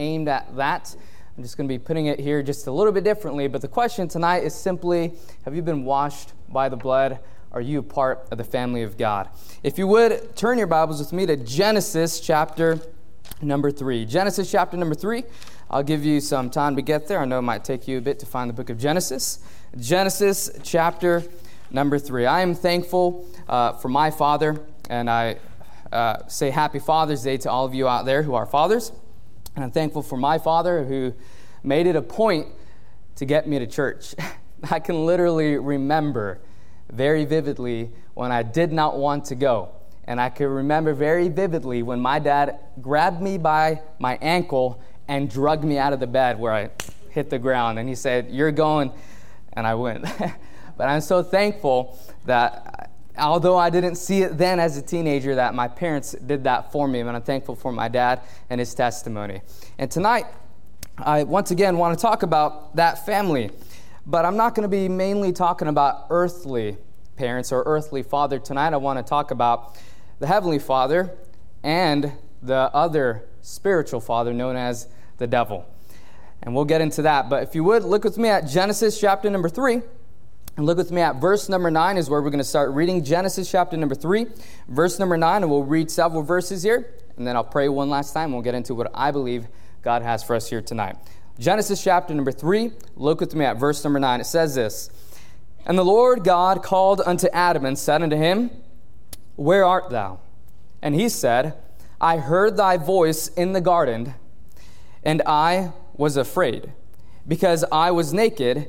aimed at that. I'm just going to be putting it here just a little bit differently. But the question tonight is simply Have you been washed by the blood? Are you a part of the family of God? If you would, turn your Bibles with me to Genesis chapter number three. Genesis chapter number three. I'll give you some time to get there. I know it might take you a bit to find the book of Genesis. Genesis chapter number three. I am thankful uh, for my father, and I uh, say happy Father's Day to all of you out there who are fathers. And I'm thankful for my father who made it a point to get me to church. I can literally remember very vividly when I did not want to go. And I can remember very vividly when my dad grabbed me by my ankle and drug me out of the bed where I hit the ground. And he said, You're going. And I went. but I'm so thankful that although I didn't see it then as a teenager, that my parents did that for me. And I'm thankful for my dad and his testimony. And tonight, I once again want to talk about that family. But I'm not going to be mainly talking about earthly parents or earthly father. Tonight, I want to talk about the Heavenly Father and the other spiritual father known as the devil. And we'll get into that. But if you would, look with me at Genesis chapter number 3. And look with me at verse number 9 is where we're going to start reading Genesis chapter number 3, verse number 9. And we'll read several verses here. And then I'll pray one last time. We'll get into what I believe God has for us here tonight. Genesis chapter number 3, look with me at verse number 9. It says this And the Lord God called unto Adam and said unto him, Where art thou? And he said, I heard thy voice in the garden and I was afraid, because I was naked,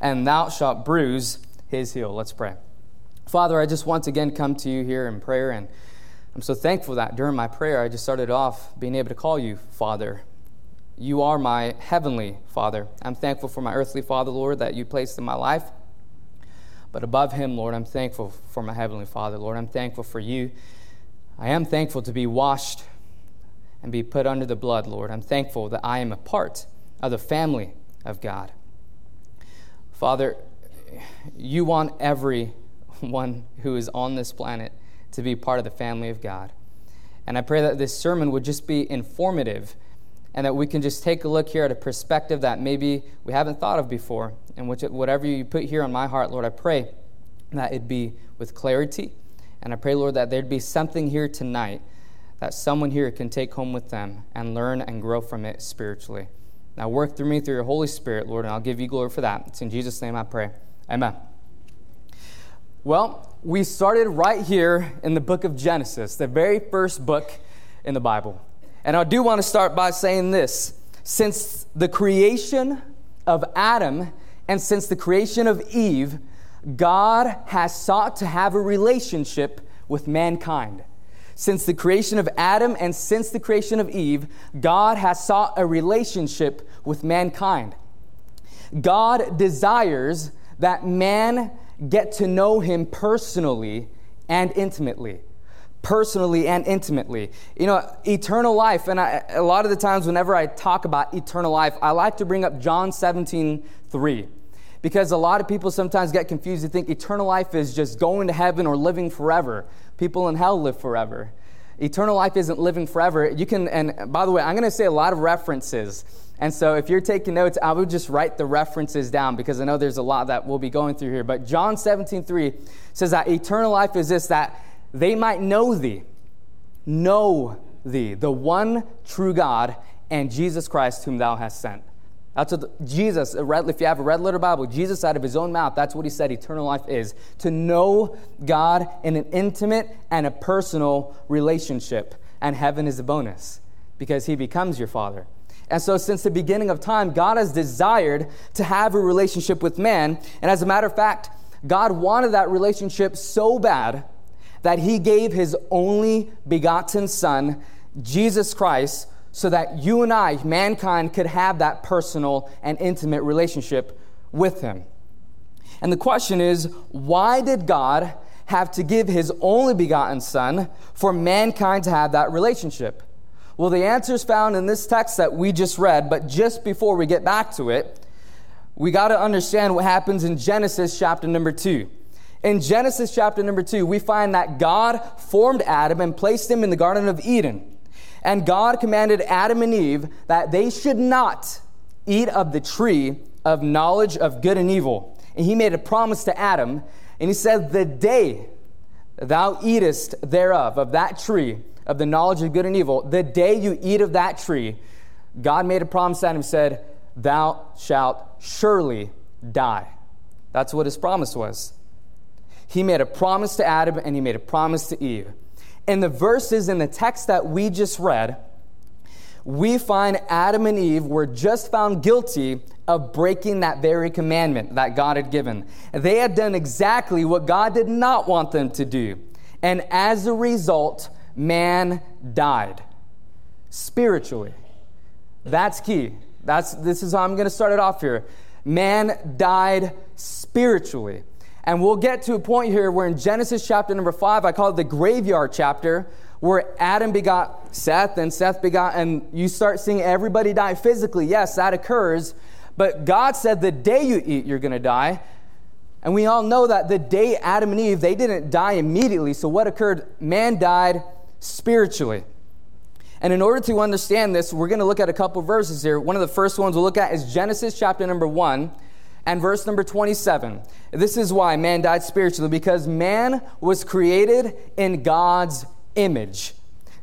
and thou shalt bruise his heel. Let's pray. Father, I just once again come to you here in prayer, and I'm so thankful that during my prayer I just started off being able to call you Father. You are my heavenly Father. I'm thankful for my earthly Father, Lord, that you placed in my life. But above him, Lord, I'm thankful for my heavenly Father, Lord. I'm thankful for you. I am thankful to be washed and be put under the blood, Lord. I'm thankful that I am a part of the family of God. Father, you want everyone who is on this planet to be part of the family of God. And I pray that this sermon would just be informative and that we can just take a look here at a perspective that maybe we haven't thought of before. And which, whatever you put here on my heart, Lord, I pray that it be with clarity. And I pray, Lord, that there'd be something here tonight that someone here can take home with them and learn and grow from it spiritually. Now work through me through your Holy Spirit, Lord, and I'll give you glory for that. It's in Jesus' name I pray. Amen. Well, we started right here in the book of Genesis, the very first book in the Bible. And I do want to start by saying this since the creation of Adam and since the creation of Eve, God has sought to have a relationship with mankind. Since the creation of Adam and since the creation of Eve, God has sought a relationship with mankind. God desires that man get to know him personally and intimately. Personally and intimately. You know, eternal life, and I, a lot of the times whenever I talk about eternal life, I like to bring up John 17 3 because a lot of people sometimes get confused. They think eternal life is just going to heaven or living forever. People in hell live forever. Eternal life isn't living forever. You can, and by the way, I'm going to say a lot of references. And so if you're taking notes, I would just write the references down because I know there's a lot that we'll be going through here. But John 17, 3 says that eternal life is this that they might know thee, know thee, the one true God, and Jesus Christ whom thou hast sent. That's what Jesus, if you have a red letter Bible, Jesus out of his own mouth, that's what he said eternal life is to know God in an intimate and a personal relationship. And heaven is a bonus because he becomes your father. And so, since the beginning of time, God has desired to have a relationship with man. And as a matter of fact, God wanted that relationship so bad that he gave his only begotten Son, Jesus Christ, so that you and I, mankind, could have that personal and intimate relationship with Him. And the question is why did God have to give His only begotten Son for mankind to have that relationship? Well, the answer is found in this text that we just read, but just before we get back to it, we got to understand what happens in Genesis chapter number 2. In Genesis chapter number 2, we find that God formed Adam and placed him in the Garden of Eden. And God commanded Adam and Eve that they should not eat of the tree of knowledge of good and evil. And he made a promise to Adam, and he said, The day thou eatest thereof, of that tree, of the knowledge of good and evil, the day you eat of that tree, God made a promise to Adam said, Thou shalt surely die. That's what his promise was. He made a promise to Adam and he made a promise to Eve in the verses in the text that we just read, we find Adam and Eve were just found guilty of breaking that very commandment that God had given. They had done exactly what God did not want them to do. And as a result, man died spiritually. That's key. That's, this is how I'm going to start it off here. Man died spiritually. And we'll get to a point here where in Genesis chapter number five, I call it the graveyard chapter, where Adam begot Seth and Seth begot, and you start seeing everybody die physically. Yes, that occurs. But God said the day you eat, you're going to die. And we all know that the day Adam and Eve, they didn't die immediately. So what occurred? Man died spiritually. And in order to understand this, we're going to look at a couple verses here. One of the first ones we'll look at is Genesis chapter number 1 and verse number 27. This is why man died spiritually, because man was created in God's image.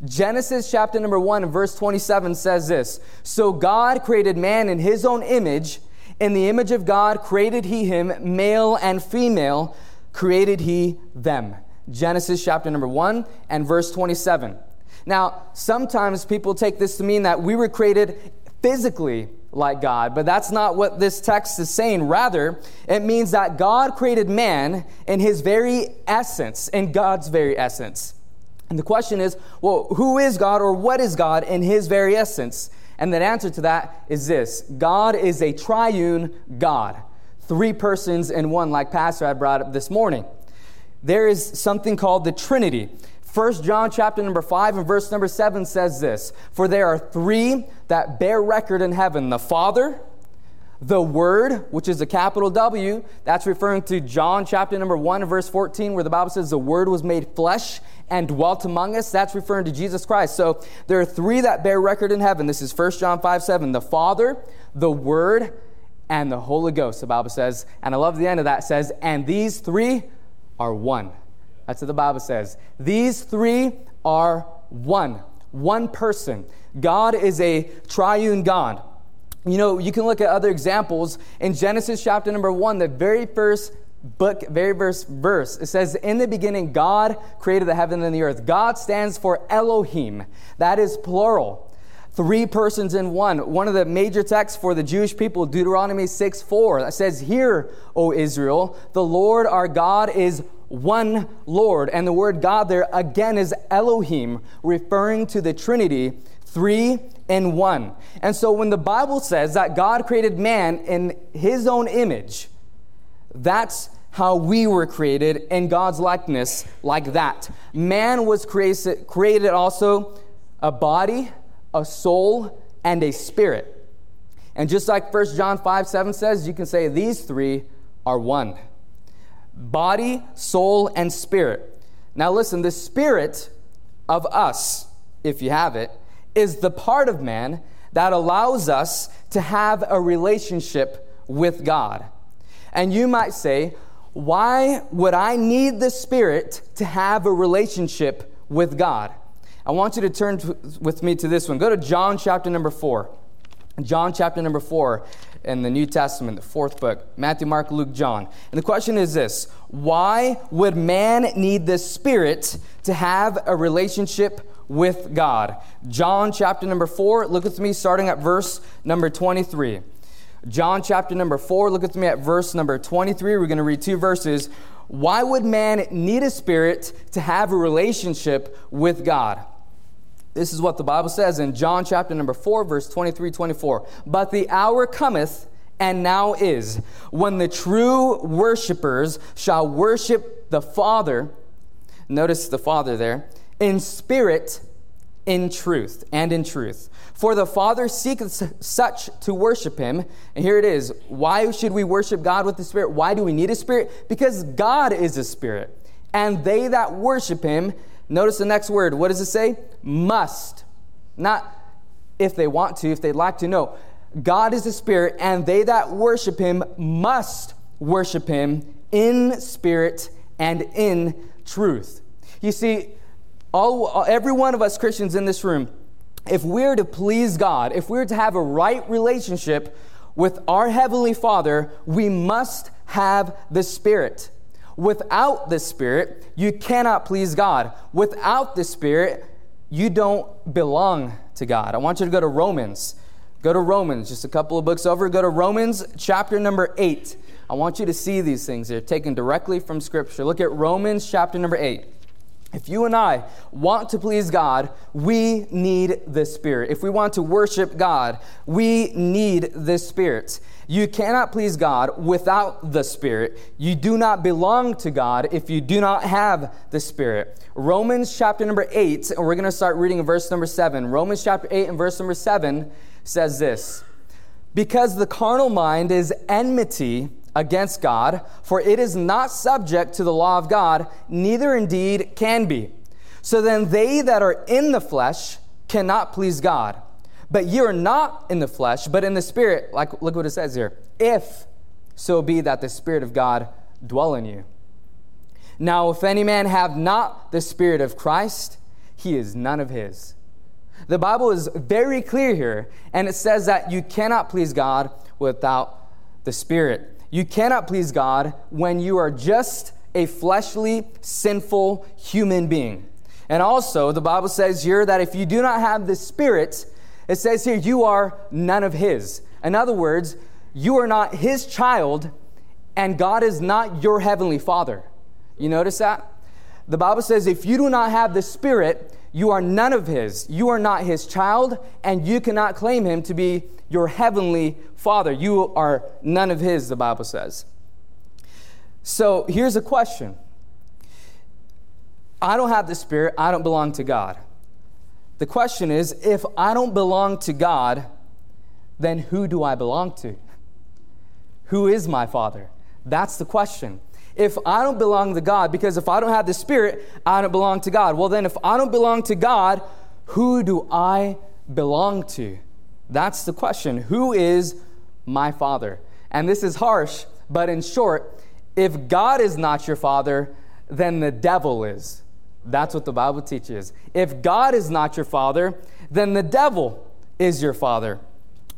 Genesis chapter number 1 and verse 27 says this So God created man in his own image. In the image of God created he him, male and female created he them. Genesis chapter number 1 and verse 27. Now, sometimes people take this to mean that we were created physically like God, but that's not what this text is saying. Rather, it means that God created man in his very essence, in God's very essence. And the question is, well, who is God or what is God in his very essence? And the answer to that is this God is a triune God, three persons in one, like Pastor had brought up this morning. There is something called the Trinity. 1 John chapter number 5 and verse number 7 says this For there are three that bear record in heaven the Father, the Word, which is a capital W, that's referring to John chapter number 1 and verse 14, where the Bible says the Word was made flesh and dwelt among us. That's referring to Jesus Christ. So there are three that bear record in heaven. This is 1 John 5 7. The Father, the Word, and the Holy Ghost, the Bible says. And I love the end of that says, and these three are one. That's what the Bible says. These three are one, one person. God is a triune God. You know, you can look at other examples. In Genesis chapter number one, the very first book, very first verse, it says, In the beginning, God created the heaven and the earth. God stands for Elohim. That is plural. Three persons in one. One of the major texts for the Jewish people, Deuteronomy 6 4, that says, Hear, O Israel, the Lord our God is one Lord. And the word God there again is Elohim, referring to the Trinity, three in one. And so when the Bible says that God created man in his own image, that's how we were created in God's likeness, like that. Man was created, also a body, a soul, and a spirit. And just like 1 John 5 7 says, you can say these three are one body, soul, and spirit. Now, listen, the spirit of us, if you have it, is the part of man that allows us to have a relationship with God. And you might say, why would I need the Spirit to have a relationship with God? I want you to turn to, with me to this one. Go to John chapter number 4. John chapter number 4 in the New Testament, the fourth book Matthew, Mark, Luke, John. And the question is this Why would man need the Spirit to have a relationship with God? John chapter number 4, look with me starting at verse number 23. John chapter number 4, look with me at verse number 23. We're going to read two verses. Why would man need a spirit to have a relationship with God? This is what the Bible says in John chapter number 4, verse 23 24. But the hour cometh, and now is, when the true worshipers shall worship the Father. Notice the Father there, in spirit, in truth, and in truth. For the Father seeketh such to worship him. And here it is. Why should we worship God with the Spirit? Why do we need a Spirit? Because God is a Spirit. And they that worship him Notice the next word. What does it say? Must. Not if they want to, if they'd like to. No. God is a spirit, and they that worship him must worship him in spirit and in truth. You see, all, every one of us Christians in this room, if we're to please God, if we're to have a right relationship with our Heavenly Father, we must have the Spirit. Without the Spirit, you cannot please God. Without the Spirit, you don't belong to God. I want you to go to Romans. Go to Romans, just a couple of books over. Go to Romans chapter number 8. I want you to see these things. They're taken directly from Scripture. Look at Romans chapter number 8. If you and I want to please God, we need the Spirit. If we want to worship God, we need the Spirit. You cannot please God without the Spirit. You do not belong to God if you do not have the Spirit. Romans chapter number 8, and we're going to start reading in verse number 7. Romans chapter 8 and verse number 7 says this Because the carnal mind is enmity against God, for it is not subject to the law of God, neither indeed can be. So then they that are in the flesh cannot please God. But ye are not in the flesh, but in the Spirit. Like, look what it says here. If so be that the Spirit of God dwell in you. Now, if any man have not the Spirit of Christ, he is none of his. The Bible is very clear here, and it says that you cannot please God without the Spirit. You cannot please God when you are just a fleshly, sinful human being. And also, the Bible says here that if you do not have the Spirit, it says here, you are none of His. In other words, you are not His child, and God is not your heavenly Father. You notice that? The Bible says if you do not have the Spirit, you are none of His. You are not His child, and you cannot claim Him to be your heavenly Father. You are none of His, the Bible says. So here's a question I don't have the Spirit, I don't belong to God. The question is if I don't belong to God, then who do I belong to? Who is my Father? That's the question. If I don't belong to God, because if I don't have the Spirit, I don't belong to God. Well, then, if I don't belong to God, who do I belong to? That's the question. Who is my father? And this is harsh, but in short, if God is not your father, then the devil is. That's what the Bible teaches. If God is not your father, then the devil is your father.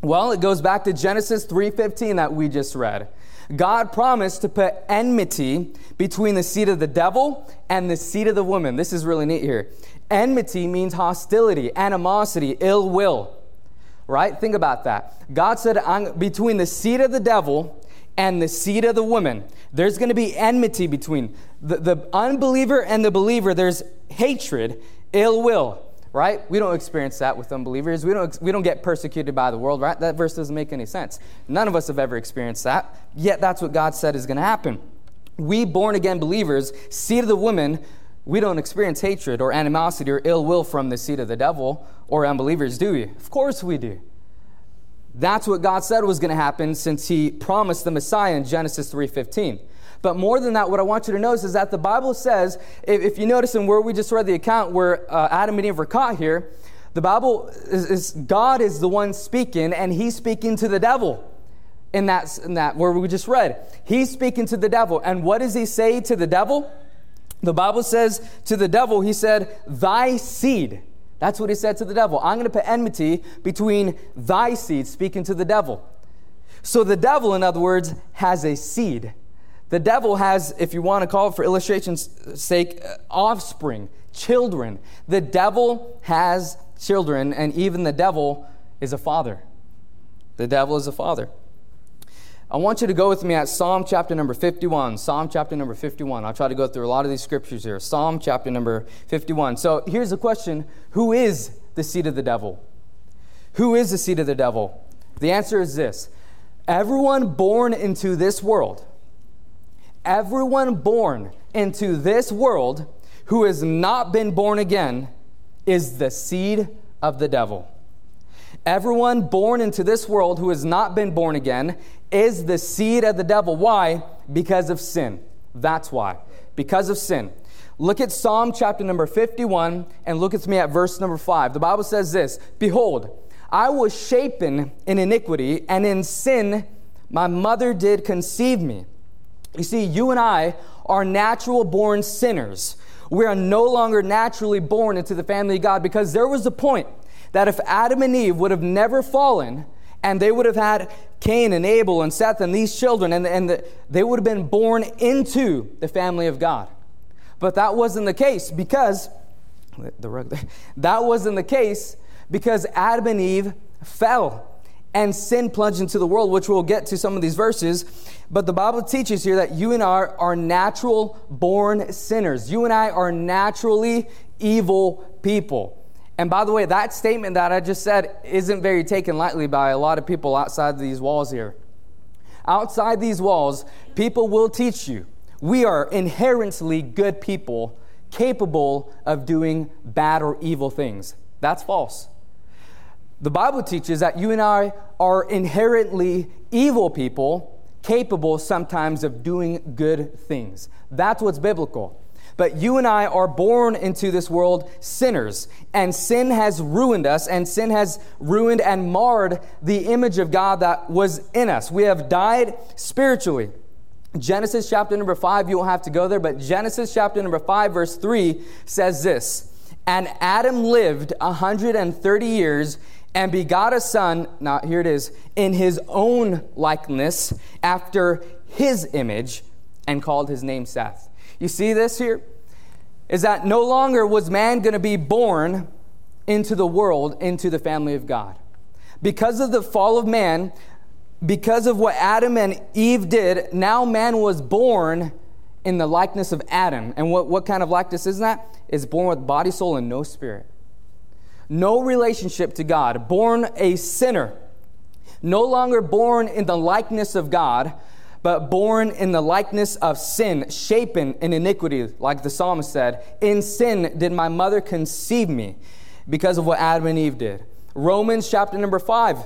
Well, it goes back to Genesis 3:15 that we just read. God promised to put enmity between the seed of the devil and the seed of the woman. This is really neat here. Enmity means hostility, animosity, ill will right? Think about that. God said, between the seed of the devil and the seed of the woman, there's going to be enmity between the, the unbeliever and the believer. There's hatred, ill will, right? We don't experience that with unbelievers. We don't, we don't get persecuted by the world, right? That verse doesn't make any sense. None of us have ever experienced that, yet that's what God said is going to happen. We born again believers, seed of the woman, we don't experience hatred or animosity or ill will from the seed of the devil or unbelievers, do we? Of course we do. That's what God said was going to happen since he promised the Messiah in Genesis 3:15. But more than that, what I want you to notice is that the Bible says, if, if you notice in where we just read the account where uh, Adam and Eve were caught here, the Bible is, is, God is the one speaking, and he's speaking to the devil in that, in that where we just read. He's speaking to the devil. And what does he say to the devil? The Bible says to the devil, he said, Thy seed. That's what he said to the devil. I'm going to put enmity between thy seed, speaking to the devil. So the devil, in other words, has a seed. The devil has, if you want to call it for illustration's sake, uh, offspring, children. The devil has children, and even the devil is a father. The devil is a father. I want you to go with me at Psalm chapter number 51. Psalm chapter number 51. I'll try to go through a lot of these scriptures here. Psalm chapter number 51. So here's the question Who is the seed of the devil? Who is the seed of the devil? The answer is this Everyone born into this world, everyone born into this world who has not been born again is the seed of the devil. Everyone born into this world who has not been born again is the seed of the devil. Why? Because of sin. That's why. Because of sin. Look at Psalm chapter number 51 and look at me at verse number 5. The Bible says this Behold, I was shapen in iniquity, and in sin my mother did conceive me. You see, you and I are natural born sinners. We are no longer naturally born into the family of God because there was a point that if Adam and Eve would have never fallen, and they would have had Cain and Abel and Seth and these children, and, and the, they would have been born into the family of God. But that wasn't the case because the rug that wasn't the case because Adam and Eve fell and sin plunged into the world, which we'll get to some of these verses. But the Bible teaches here that you and I are natural born sinners. You and I are naturally evil people. And by the way, that statement that I just said isn't very taken lightly by a lot of people outside these walls here. Outside these walls, people will teach you we are inherently good people capable of doing bad or evil things. That's false. The Bible teaches that you and I are inherently evil people capable sometimes of doing good things. That's what's biblical. But you and I are born into this world sinners, and sin has ruined us, and sin has ruined and marred the image of God that was in us. We have died spiritually. Genesis chapter number 5, you won't have to go there, but Genesis chapter number 5, verse 3 says this And Adam lived 130 years and begot a son, now here it is, in his own likeness, after his image, and called his name Seth. You see this here? Is that no longer was man going to be born into the world, into the family of God. Because of the fall of man, because of what Adam and Eve did, now man was born in the likeness of Adam. And what, what kind of likeness is that? Is born with body, soul, and no spirit no relationship to God, born a sinner, no longer born in the likeness of God, but born in the likeness of sin, shapen in iniquity, like the psalmist said. In sin did my mother conceive me because of what Adam and Eve did. Romans chapter number 5.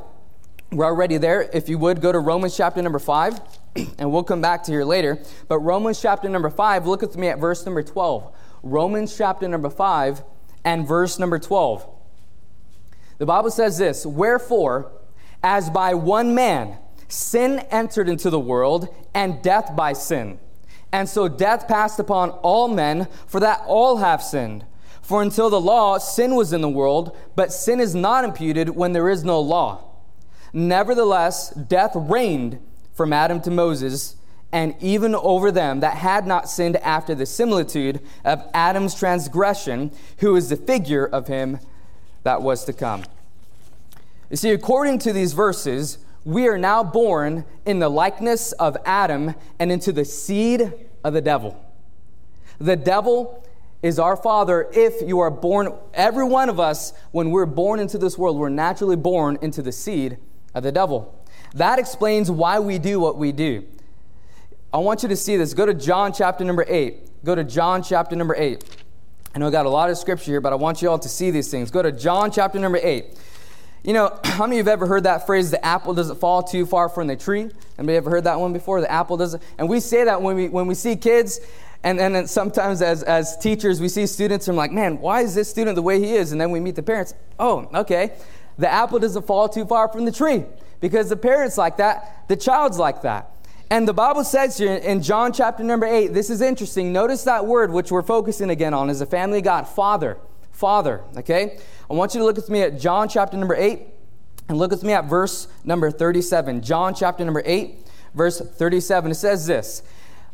We're already there. If you would, go to Romans chapter number 5, and we'll come back to here later. But Romans chapter number 5, look with me at verse number 12. Romans chapter number 5 and verse number 12. The Bible says this Wherefore, as by one man sin entered into the world, and death by sin. And so death passed upon all men, for that all have sinned. For until the law, sin was in the world, but sin is not imputed when there is no law. Nevertheless, death reigned from Adam to Moses, and even over them that had not sinned after the similitude of Adam's transgression, who is the figure of him that was to come. You see, according to these verses, we are now born in the likeness of Adam and into the seed of the devil. The devil is our father if you are born, every one of us, when we're born into this world, we're naturally born into the seed of the devil. That explains why we do what we do. I want you to see this. Go to John chapter number 8. Go to John chapter number 8. I know I got a lot of scripture here, but I want you all to see these things. Go to John chapter number 8. You know, how many of you have ever heard that phrase, the apple doesn't fall too far from the tree? Anybody ever heard that one before? The apple doesn't. And we say that when we, when we see kids, and, and then sometimes as, as teachers, we see students and I'm like, man, why is this student the way he is? And then we meet the parents. Oh, okay. The apple doesn't fall too far from the tree. Because the parents like that, the child's like that. And the Bible says here in John chapter number 8, this is interesting. Notice that word which we're focusing again on is the family God, Father. Father. Okay? I want you to look with me at John chapter number 8 and look with me at verse number 37. John chapter number 8, verse 37. It says this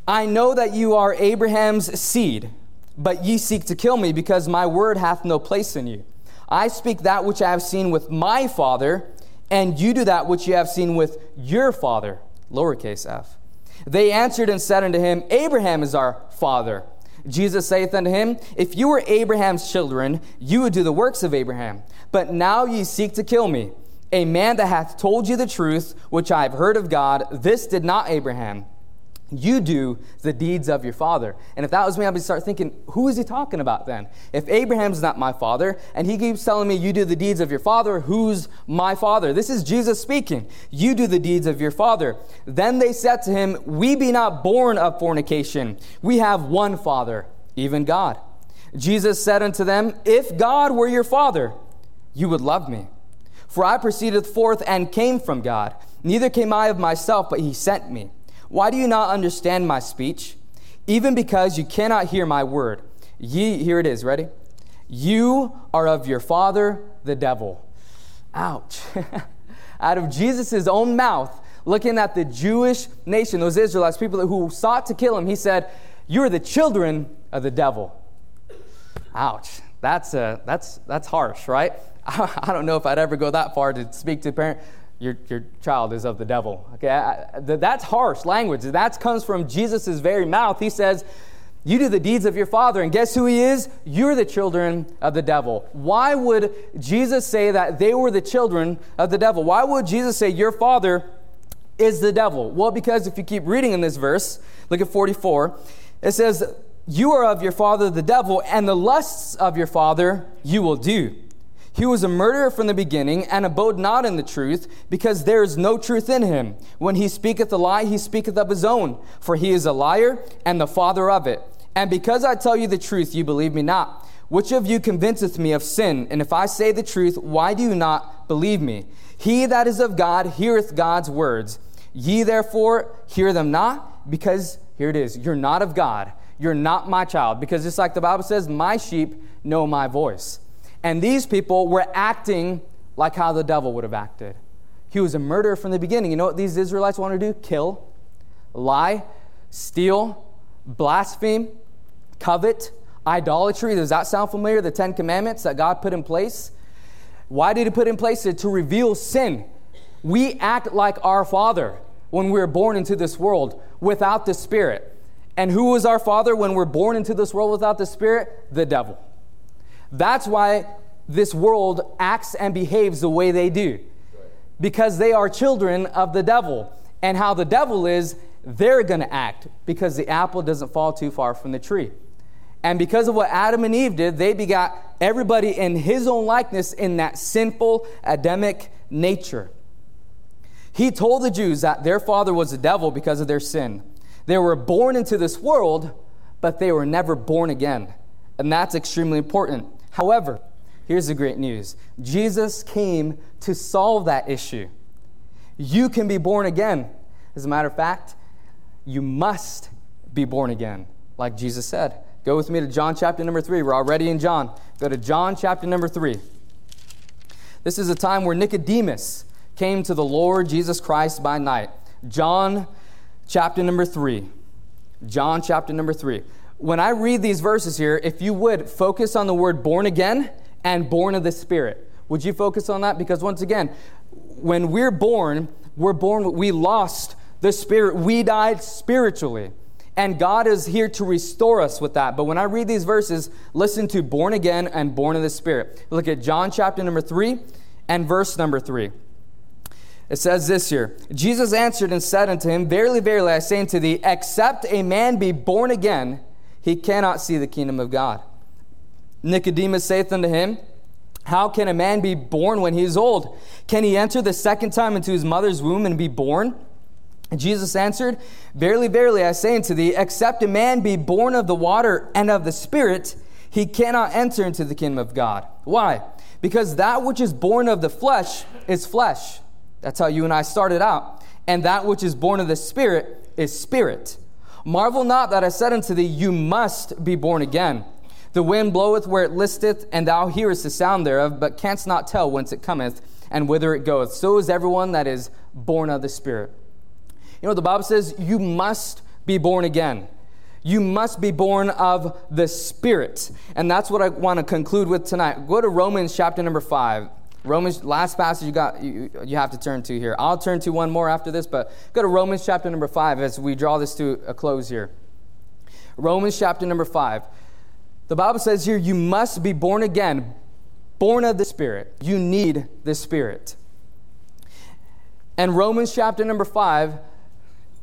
I know that you are Abraham's seed, but ye seek to kill me because my word hath no place in you. I speak that which I have seen with my father, and you do that which you have seen with your father. Lowercase f. They answered and said unto him, Abraham is our father. Jesus saith unto him, If you were Abraham's children, you would do the works of Abraham. But now ye seek to kill me, a man that hath told you the truth, which I have heard of God. This did not Abraham. You do the deeds of your father. And if that was me, I would start thinking, who is he talking about then? If Abraham's not my father, and he keeps telling me, you do the deeds of your father, who's my father? This is Jesus speaking. You do the deeds of your father. Then they said to him, We be not born of fornication. We have one father, even God. Jesus said unto them, If God were your father, you would love me. For I proceeded forth and came from God. Neither came I of myself, but he sent me. Why do you not understand my speech? Even because you cannot hear my word. Ye, here it is, ready? You are of your father, the devil. Ouch. Out of Jesus' own mouth, looking at the Jewish nation, those Israelites, people who sought to kill him, he said, You're the children of the devil. Ouch. That's, uh, that's, that's harsh, right? I don't know if I'd ever go that far to speak to a parent your, your child is of the devil. Okay, I, that's harsh language. That comes from Jesus' very mouth. He says, You do the deeds of your father, and guess who he is? You're the children of the devil. Why would Jesus say that they were the children of the devil? Why would Jesus say, Your father is the devil? Well, because if you keep reading in this verse, look at 44, it says, You are of your father the devil, and the lusts of your father you will do. He was a murderer from the beginning, and abode not in the truth, because there is no truth in him. When he speaketh a lie, he speaketh of his own, for he is a liar and the father of it. And because I tell you the truth, you believe me not. Which of you convinceth me of sin? And if I say the truth, why do you not believe me? He that is of God heareth God's words. Ye therefore hear them not, because here it is, you're not of God. You're not my child. Because just like the Bible says, my sheep know my voice. And these people were acting like how the devil would have acted. He was a murderer from the beginning. You know what these Israelites want to do? Kill, lie, steal, blaspheme, covet, idolatry. Does that sound familiar? The Ten Commandments that God put in place. Why did He put in place? it? To reveal sin. We act like our Father when we are born into this world without the Spirit. And who was our Father when we're born into this world without the Spirit? The devil. That's why this world acts and behaves the way they do. Because they are children of the devil. And how the devil is, they're going to act because the apple doesn't fall too far from the tree. And because of what Adam and Eve did, they begot everybody in his own likeness in that sinful Adamic nature. He told the Jews that their father was the devil because of their sin. They were born into this world, but they were never born again. And that's extremely important. However, here's the great news Jesus came to solve that issue. You can be born again. As a matter of fact, you must be born again, like Jesus said. Go with me to John chapter number 3. We're already in John. Go to John chapter number 3. This is a time where Nicodemus came to the Lord Jesus Christ by night. John chapter number 3. John chapter number 3 when I read these verses here, if you would focus on the word born again and born of the Spirit. Would you focus on that? Because once again, when we're born, we're born, we lost the Spirit. We died spiritually. And God is here to restore us with that. But when I read these verses, listen to born again and born of the Spirit. Look at John chapter number 3 and verse number 3. It says this here Jesus answered and said unto him, Verily, verily, I say unto thee, except a man be born again, he cannot see the kingdom of God. Nicodemus saith unto him, How can a man be born when he is old? Can he enter the second time into his mother's womb and be born? Jesus answered, Verily, verily, I say unto thee, except a man be born of the water and of the Spirit, he cannot enter into the kingdom of God. Why? Because that which is born of the flesh is flesh. That's how you and I started out. And that which is born of the Spirit is spirit. Marvel not that I said unto thee, You must be born again. The wind bloweth where it listeth, and thou hearest the sound thereof, but canst not tell whence it cometh and whither it goeth. So is everyone that is born of the Spirit. You know, the Bible says you must be born again. You must be born of the Spirit. And that's what I want to conclude with tonight. Go to Romans chapter number 5. Romans, last passage you got you, you have to turn to here. I'll turn to one more after this, but go to Romans chapter number 5 as we draw this to a close here. Romans chapter number 5. The Bible says here, you must be born again, born of the Spirit. You need the Spirit. And Romans chapter number 5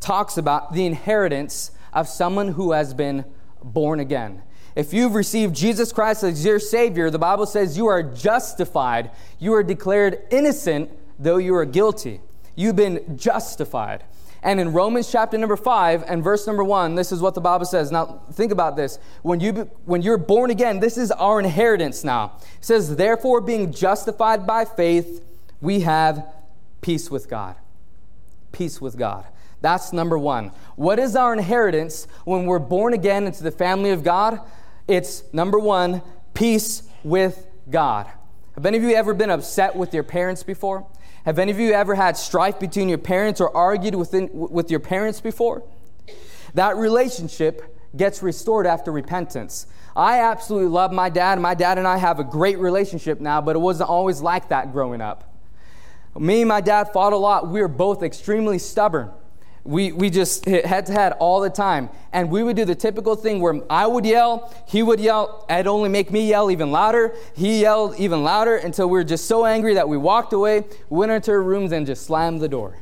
talks about the inheritance of someone who has been born again. If you've received Jesus Christ as your Savior, the Bible says you are justified. You are declared innocent, though you are guilty. You've been justified. And in Romans chapter number 5 and verse number 1, this is what the Bible says. Now, think about this. When, you, when you're born again, this is our inheritance now. It says, Therefore, being justified by faith, we have peace with God. Peace with God. That's number one. What is our inheritance when we're born again into the family of God? It's number one, peace with God. Have any of you ever been upset with your parents before? Have any of you ever had strife between your parents or argued within, with your parents before? That relationship gets restored after repentance. I absolutely love my dad. My dad and I have a great relationship now, but it wasn't always like that growing up. Me and my dad fought a lot. We were both extremely stubborn we, we just hit head to head all the time. And we would do the typical thing where I would yell, he would yell, it'd only make me yell even louder. He yelled even louder until we were just so angry that we walked away, went into our rooms, and just slammed the door.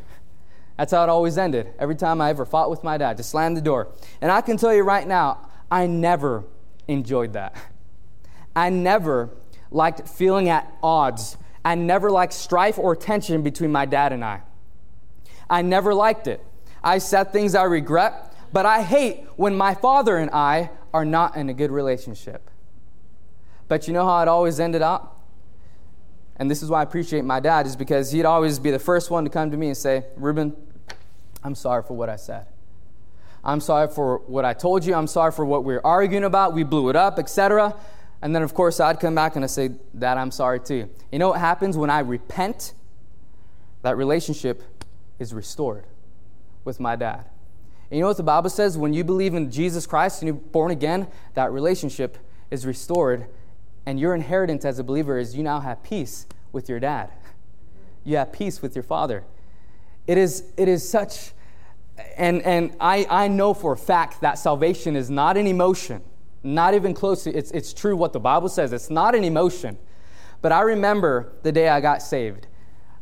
That's how it always ended. Every time I ever fought with my dad, just slammed the door. And I can tell you right now, I never enjoyed that. I never liked feeling at odds. I never liked strife or tension between my dad and I. I never liked it. I said things I regret, but I hate when my father and I are not in a good relationship. But you know how it always ended up? And this is why I appreciate my dad, is because he'd always be the first one to come to me and say, Ruben, I'm sorry for what I said. I'm sorry for what I told you. I'm sorry for what we were arguing about. We blew it up, etc. And then, of course, I'd come back and I'd say, Dad, I'm sorry too. You know what happens when I repent? That relationship is restored with my dad. And you know what the Bible says? When you believe in Jesus Christ and you're born again, that relationship is restored. And your inheritance as a believer is you now have peace with your dad. You have peace with your father. It is, it is such, and, and I, I know for a fact that salvation is not an emotion, not even close it's, it's true what the Bible says. It's not an emotion. But I remember the day I got saved.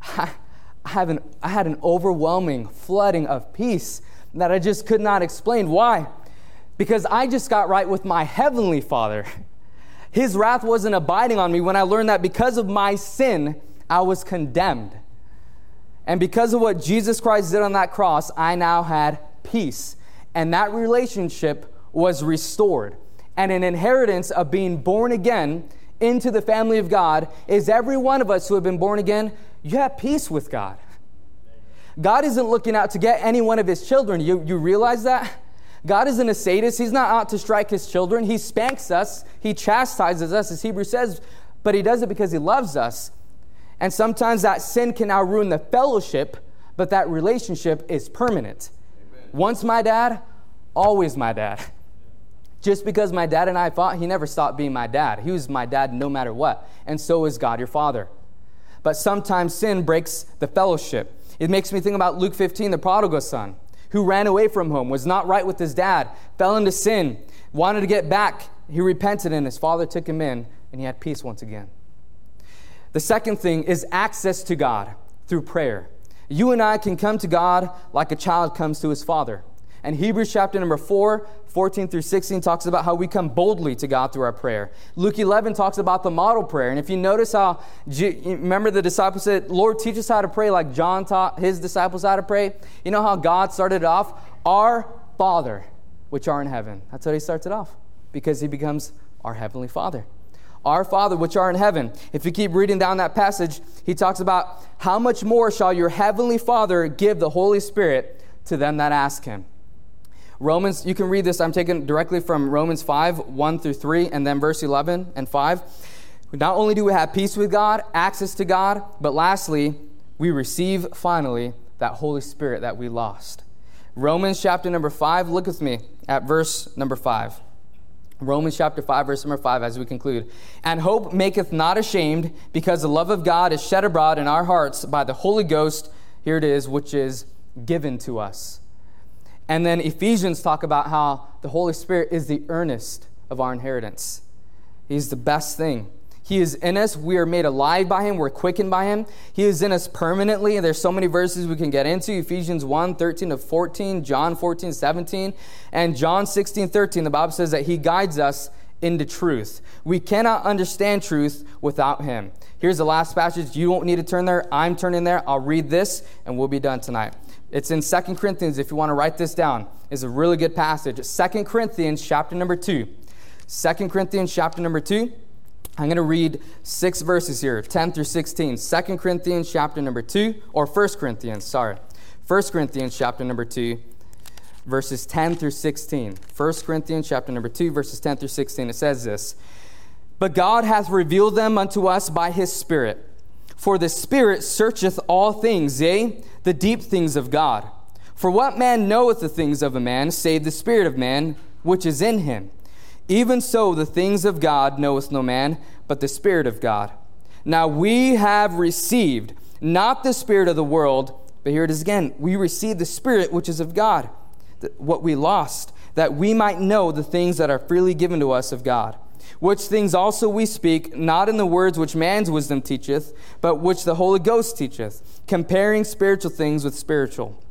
Have an, I had an overwhelming flooding of peace that I just could not explain. Why? Because I just got right with my heavenly Father. His wrath wasn't abiding on me when I learned that because of my sin, I was condemned. And because of what Jesus Christ did on that cross, I now had peace. And that relationship was restored. And an inheritance of being born again into the family of God is every one of us who have been born again you have peace with God. God isn't looking out to get any one of his children. You, you realize that? God isn't a sadist. He's not out to strike his children. He spanks us, he chastises us, as Hebrew says, but he does it because he loves us. And sometimes that sin can now ruin the fellowship, but that relationship is permanent. Amen. Once my dad, always my dad. Just because my dad and I fought, he never stopped being my dad. He was my dad no matter what. And so is God your father but sometimes sin breaks the fellowship. It makes me think about Luke 15, the prodigal son, who ran away from home, was not right with his dad, fell into sin, wanted to get back. He repented, and his father took him in, and he had peace once again. The second thing is access to God through prayer. You and I can come to God like a child comes to his father. And Hebrews chapter number 4, 14 through 16 talks about how we come boldly to God through our prayer. Luke 11 talks about the model prayer. And if you notice how, remember the disciples said, Lord, teach us how to pray like John taught his disciples how to pray. You know how God started off? Our Father, which are in heaven. That's how he starts it off, because he becomes our Heavenly Father. Our Father, which are in heaven. If you keep reading down that passage, he talks about how much more shall your Heavenly Father give the Holy Spirit to them that ask him. Romans, you can read this. I'm taking directly from Romans 5, 1 through 3, and then verse 11 and 5. Not only do we have peace with God, access to God, but lastly, we receive finally that Holy Spirit that we lost. Romans chapter number 5, look with me at verse number 5. Romans chapter 5, verse number 5, as we conclude. And hope maketh not ashamed, because the love of God is shed abroad in our hearts by the Holy Ghost, here it is, which is given to us. And then Ephesians talk about how the Holy Spirit is the earnest of our inheritance. He's the best thing. He is in us. We are made alive by Him. We're quickened by Him. He is in us permanently. There's so many verses we can get into Ephesians 1 13 to 14, John 14 17, and John 16 13. The Bible says that He guides us into truth. We cannot understand truth without Him. Here's the last passage. You don't need to turn there. I'm turning there. I'll read this, and we'll be done tonight. It's in Second Corinthians, if you want to write this down. It's a really good passage. Second Corinthians chapter number 2. 2 Corinthians chapter number 2. I'm going to read six verses here, 10 through 16. 2 Corinthians chapter number 2, or 1 Corinthians, sorry. 1 Corinthians chapter number 2, verses 10 through 16. 1 Corinthians chapter number 2, verses 10 through 16. It says this But God hath revealed them unto us by his Spirit. For the Spirit searcheth all things, yea, the deep things of God. For what man knoweth the things of a man, save the Spirit of man which is in him? Even so, the things of God knoweth no man, but the Spirit of God. Now we have received not the Spirit of the world, but here it is again. We receive the Spirit which is of God, what we lost, that we might know the things that are freely given to us of God. Which things also we speak, not in the words which man's wisdom teacheth, but which the Holy Ghost teacheth, comparing spiritual things with spiritual.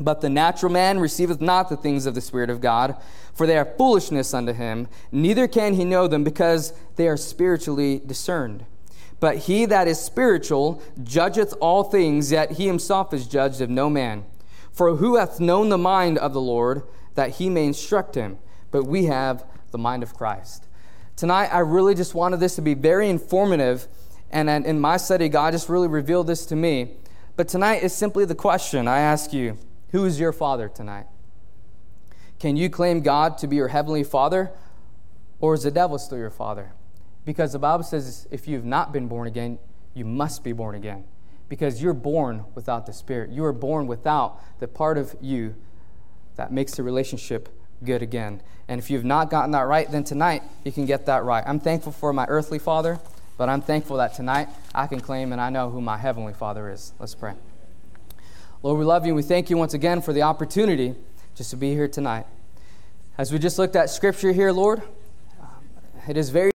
But the natural man receiveth not the things of the Spirit of God, for they are foolishness unto him, neither can he know them, because they are spiritually discerned. But he that is spiritual judgeth all things, yet he himself is judged of no man. For who hath known the mind of the Lord, that he may instruct him? But we have the mind of Christ. Tonight, I really just wanted this to be very informative, and in my study, God just really revealed this to me. But tonight is simply the question I ask you who is your father tonight? Can you claim God to be your heavenly father, or is the devil still your father? Because the Bible says if you've not been born again, you must be born again. Because you're born without the Spirit. You are born without the part of you that makes the relationship good again. And if you've not gotten that right, then tonight you can get that right. I'm thankful for my earthly father, but I'm thankful that tonight I can claim and I know who my heavenly father is. Let's pray. Lord, we love you and we thank you once again for the opportunity just to be here tonight. As we just looked at scripture here, Lord, it is very